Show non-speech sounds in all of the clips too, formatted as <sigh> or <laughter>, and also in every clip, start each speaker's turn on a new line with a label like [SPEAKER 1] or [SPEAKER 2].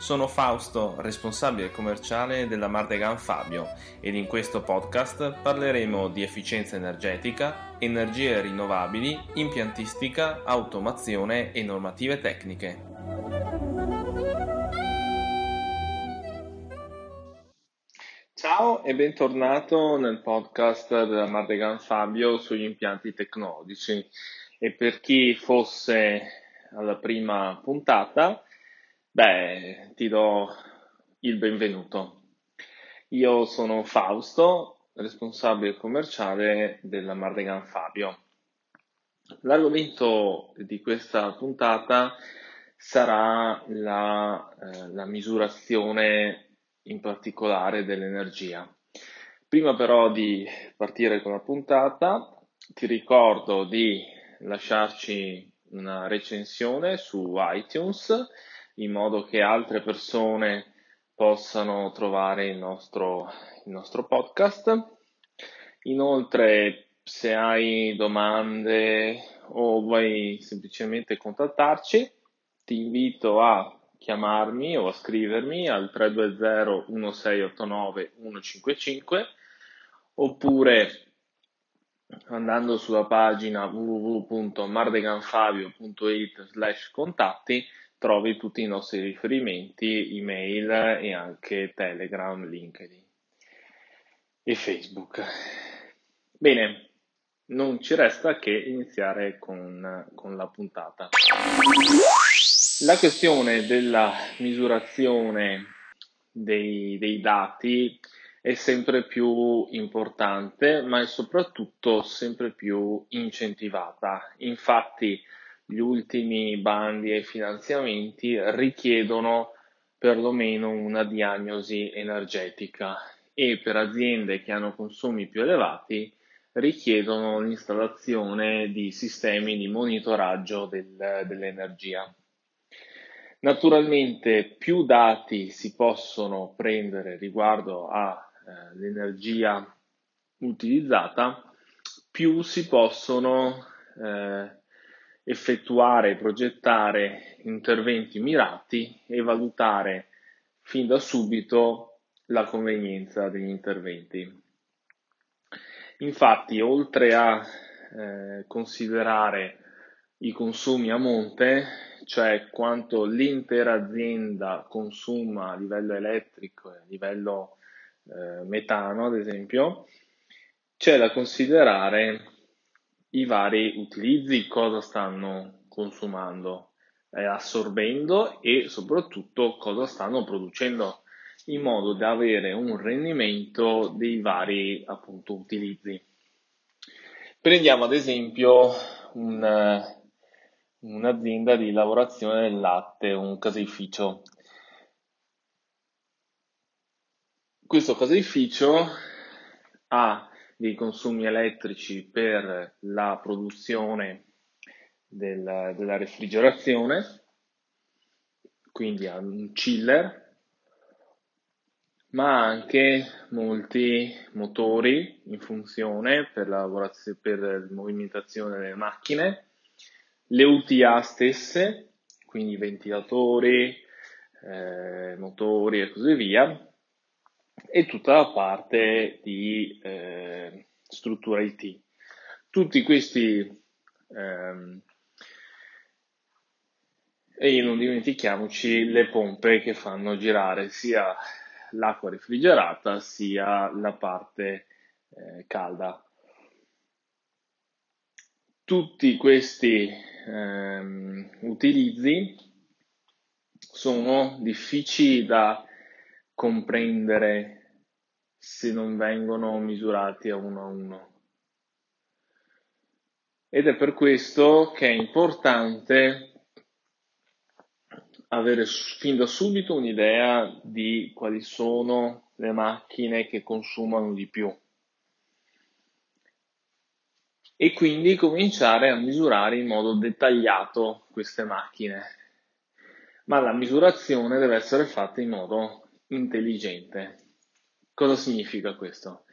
[SPEAKER 1] Sono Fausto, responsabile commerciale della Mardegan Fabio ed in questo podcast parleremo di efficienza energetica, energie rinnovabili, impiantistica, automazione e normative tecniche. Ciao e bentornato nel podcast della Mardegan Fabio sugli impianti tecnologici. E per chi fosse alla prima puntata, beh, ti do il benvenuto. Io sono Fausto, responsabile commerciale della Mardegan Fabio. L'argomento di questa puntata sarà la, eh, la misurazione in particolare dell'energia. Prima però di partire con la puntata, ti ricordo di lasciarci una recensione su iTunes in modo che altre persone possano trovare il nostro, il nostro podcast. Inoltre, se hai domande o vuoi semplicemente contattarci, ti invito a chiamarmi o a scrivermi al 320 1689 155 oppure andando sulla pagina www.mardeganfabio.it slash contatti trovi tutti i nostri riferimenti, email e anche Telegram, LinkedIn e Facebook. Bene, non ci resta che iniziare con, con la puntata. La questione della misurazione dei, dei, dati è sempre più importante, ma è soprattutto sempre più incentivata. Infatti, gli ultimi bandi e finanziamenti richiedono perlomeno una diagnosi energetica e per aziende che hanno consumi più elevati richiedono l'installazione di sistemi di monitoraggio del, dell'energia. Naturalmente più dati si possono prendere riguardo all'energia eh, utilizzata, più si possono eh, effettuare e progettare interventi mirati e valutare fin da subito la convenienza degli interventi. Infatti, oltre a eh, considerare i consumi a monte, cioè quanto l'intera azienda consuma a livello elettrico e a livello eh, metano, ad esempio, c'è da considerare i vari utilizzi, cosa stanno consumando, eh, assorbendo e soprattutto cosa stanno producendo in modo da avere un rendimento dei vari appunto utilizzi. Prendiamo ad esempio un un'azienda di lavorazione del latte, un caseificio. Questo caseificio ha dei consumi elettrici per la produzione del, della refrigerazione, quindi un chiller, ma anche molti motori in funzione per la, per la movimentazione delle macchine le UTA stesse, quindi ventilatori, eh, motori e così via, e tutta la parte di eh, struttura IT. Tutti questi ehm, e non dimentichiamoci le pompe che fanno girare sia l'acqua refrigerata sia la parte eh, calda. Tutti questi ehm, utilizzi sono difficili da comprendere se non vengono misurati a uno a uno. Ed è per questo che è importante avere fin da subito un'idea di quali sono le macchine che consumano di più e quindi cominciare a misurare in modo dettagliato queste macchine. Ma la misurazione deve essere fatta in modo intelligente. Cosa significa questo?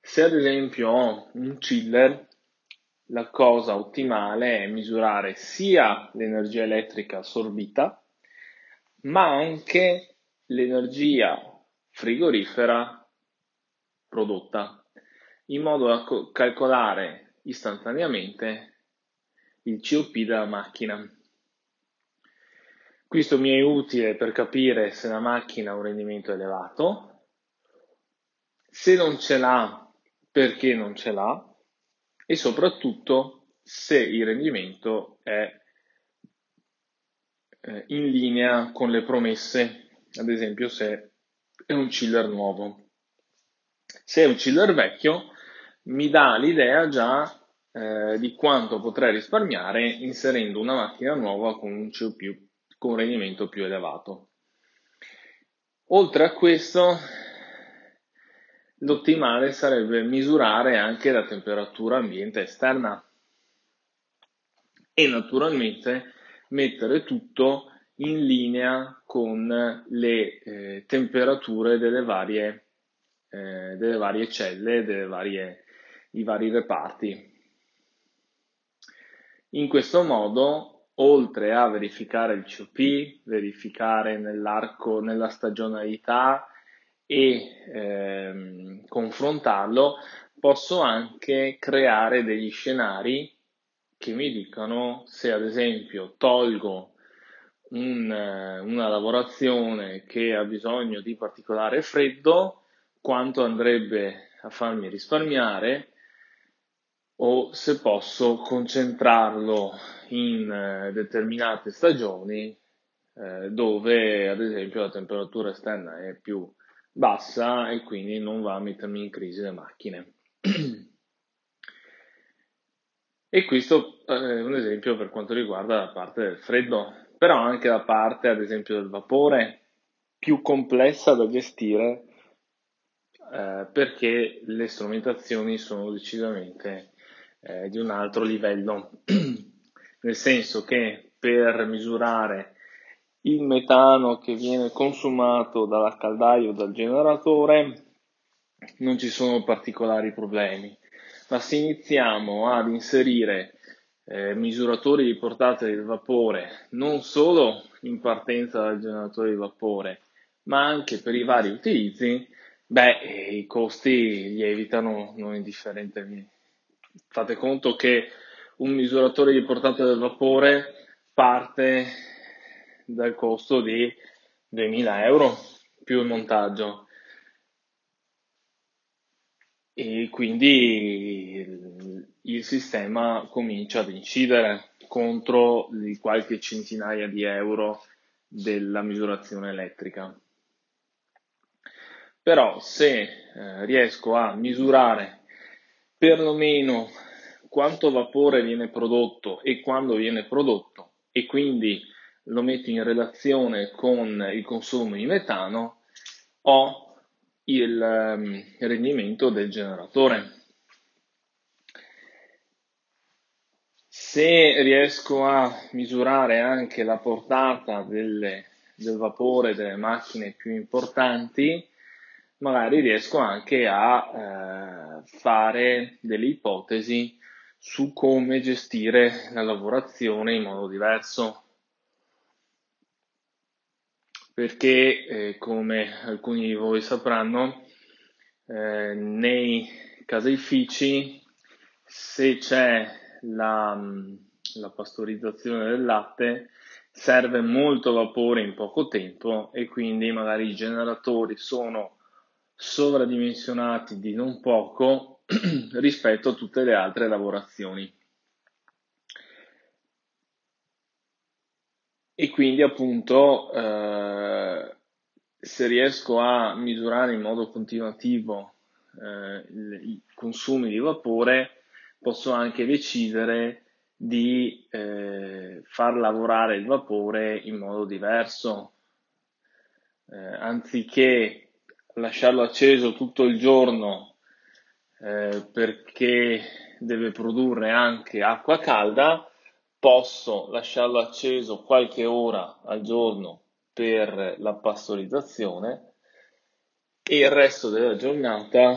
[SPEAKER 1] Se ad esempio ho un chiller, la cosa ottimale è misurare sia l'energia elettrica assorbita, ma anche l'energia frigorifera prodotta in modo da calcolare istantaneamente il COP della macchina. Questo mi è utile per capire se la macchina ha un rendimento elevato, se non ce l'ha, perché non ce l'ha? E soprattutto se il rendimento è eh, in linea con le promesse, ad esempio se è un chiller nuovo. Se è un chiller vecchio, mi dà l'idea già eh, di quanto potrei risparmiare inserendo una macchina nuova con un CO più, con un rendimento più elevato. Oltre a questo, l'ottimale sarebbe misurare anche la temperatura ambiente esterna e naturalmente mettere tutto in linea con le eh, temperature delle varie, eh, delle varie celle, delle varie i vari reparti. In questo modo, oltre a verificare il COP, verificare nell'arco, nella stagionalità e ehm, confrontarlo, posso anche creare degli scenari che mi dicano se ad esempio tolgo un, una lavorazione che ha bisogno di particolare freddo, quanto andrebbe a farmi risparmiare o se posso concentrarlo in eh, determinate stagioni eh, dove ad esempio la temperatura esterna è più bassa e quindi non va a mettermi in crisi le macchine. e questo è un esempio per quanto riguarda la parte del freddo, però anche la parte ad esempio del vapore più complessa da gestire eh, perché le strumentazioni sono decisamente eh, di un altro livello, <clears throat> nel senso che per misurare il metano che viene consumato dalla caldaia o dal generatore non ci sono particolari problemi, ma se iniziamo ad inserire eh, misuratori di portata del vapore non solo in partenza dal generatore di vapore, ma anche per i vari utilizzi, beh, i costi lievitano non indifferentemente fate conto che un misuratore di portata del vapore parte dal costo di 2000 euro più il montaggio e quindi il, sistema comincia ad incidere contro di qualche centinaia di euro della misurazione elettrica. Però se eh, riesco a misurare perlomeno quanto vapore viene prodotto e quando viene prodotto e quindi lo metti in relazione con il consumo di metano, ho il um, rendimento del generatore. Se riesco a misurare anche la portata delle, del vapore delle macchine più importanti, magari riesco anche a eh, fare delle ipotesi su come gestire la lavorazione in modo diverso. Perché, eh, come alcuni di voi sapranno, eh, nei caseifici, se c'è la, la pastorizzazione del latte, serve molto vapore in poco tempo e quindi magari i generatori sono sovradimensionati di non poco <clears throat> rispetto a tutte le altre lavorazioni. E quindi appunto eh, se riesco a misurare in modo continuativo eh, i consumi di vapore, posso anche decidere di eh, far lavorare il vapore in modo diverso. Eh, anziché lasciarlo acceso tutto il giorno eh, perché deve produrre anche acqua calda, posso lasciarlo acceso qualche ora al giorno per la pastorizzazione e il resto della giornata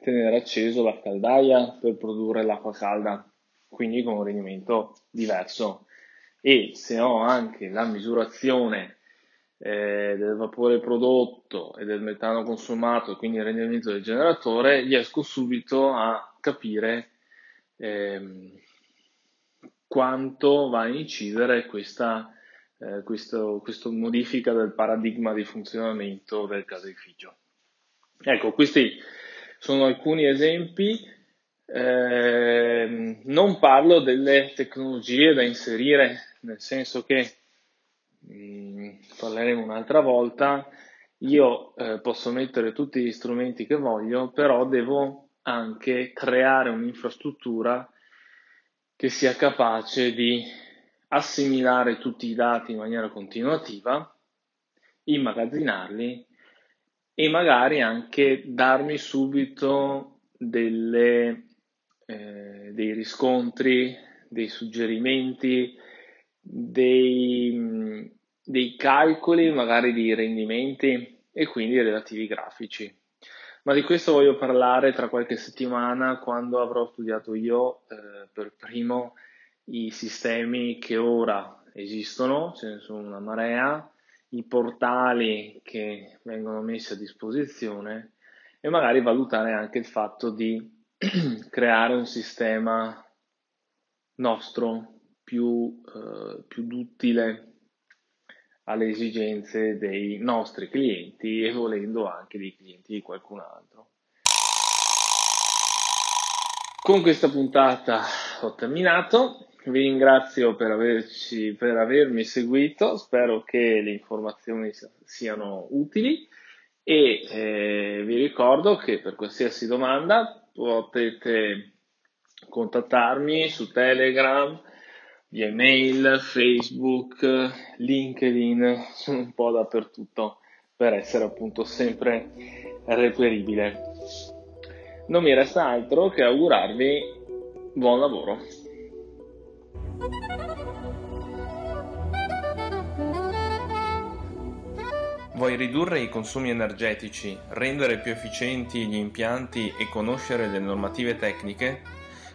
[SPEAKER 1] tenere acceso la caldaia per produrre l'acqua calda, quindi con un rendimento diverso. E se ho anche la misurazione eh, del vapore prodotto e del metano consumato, quindi il rendimento del generatore, riesco subito a capire ehm, quanto va a incidere questa, eh, questo, questo modifica del paradigma di funzionamento del caseificio. Ecco, questi sono alcuni esempi. Eh, non parlo delle tecnologie da inserire, nel senso che mm, parleremo un'altra volta. Io eh, posso mettere tutti gli strumenti che voglio, però devo anche creare un'infrastruttura che sia capace di assimilare tutti i dati in maniera continuativa, immagazzinarli e magari anche darmi subito delle, eh, dei riscontri, dei suggerimenti, dei, dei calcoli magari di rendimenti e quindi relativi grafici. Ma di questo voglio parlare tra qualche settimana quando avrò studiato io eh, per primo i sistemi che ora esistono, ce ne sono una marea, i portali che vengono messi a disposizione e magari valutare anche il fatto di <clears throat> creare un sistema nostro più, eh, più duttile alle esigenze dei nostri clienti e volendo anche dei clienti di qualcun altro. Con questa puntata ho terminato, vi ringrazio per, averci, per avermi seguito, spero che le informazioni siano utili. E eh, vi ricordo che per qualsiasi domanda potete contattarmi su Telegram, via email, Facebook, LinkedIn, sono un po' dappertutto per essere appunto sempre reperibile. Non mi resta altro che augurarvi buon lavoro.
[SPEAKER 2] Vuoi ridurre i consumi energetici, rendere più efficienti gli impianti e conoscere le normative tecniche?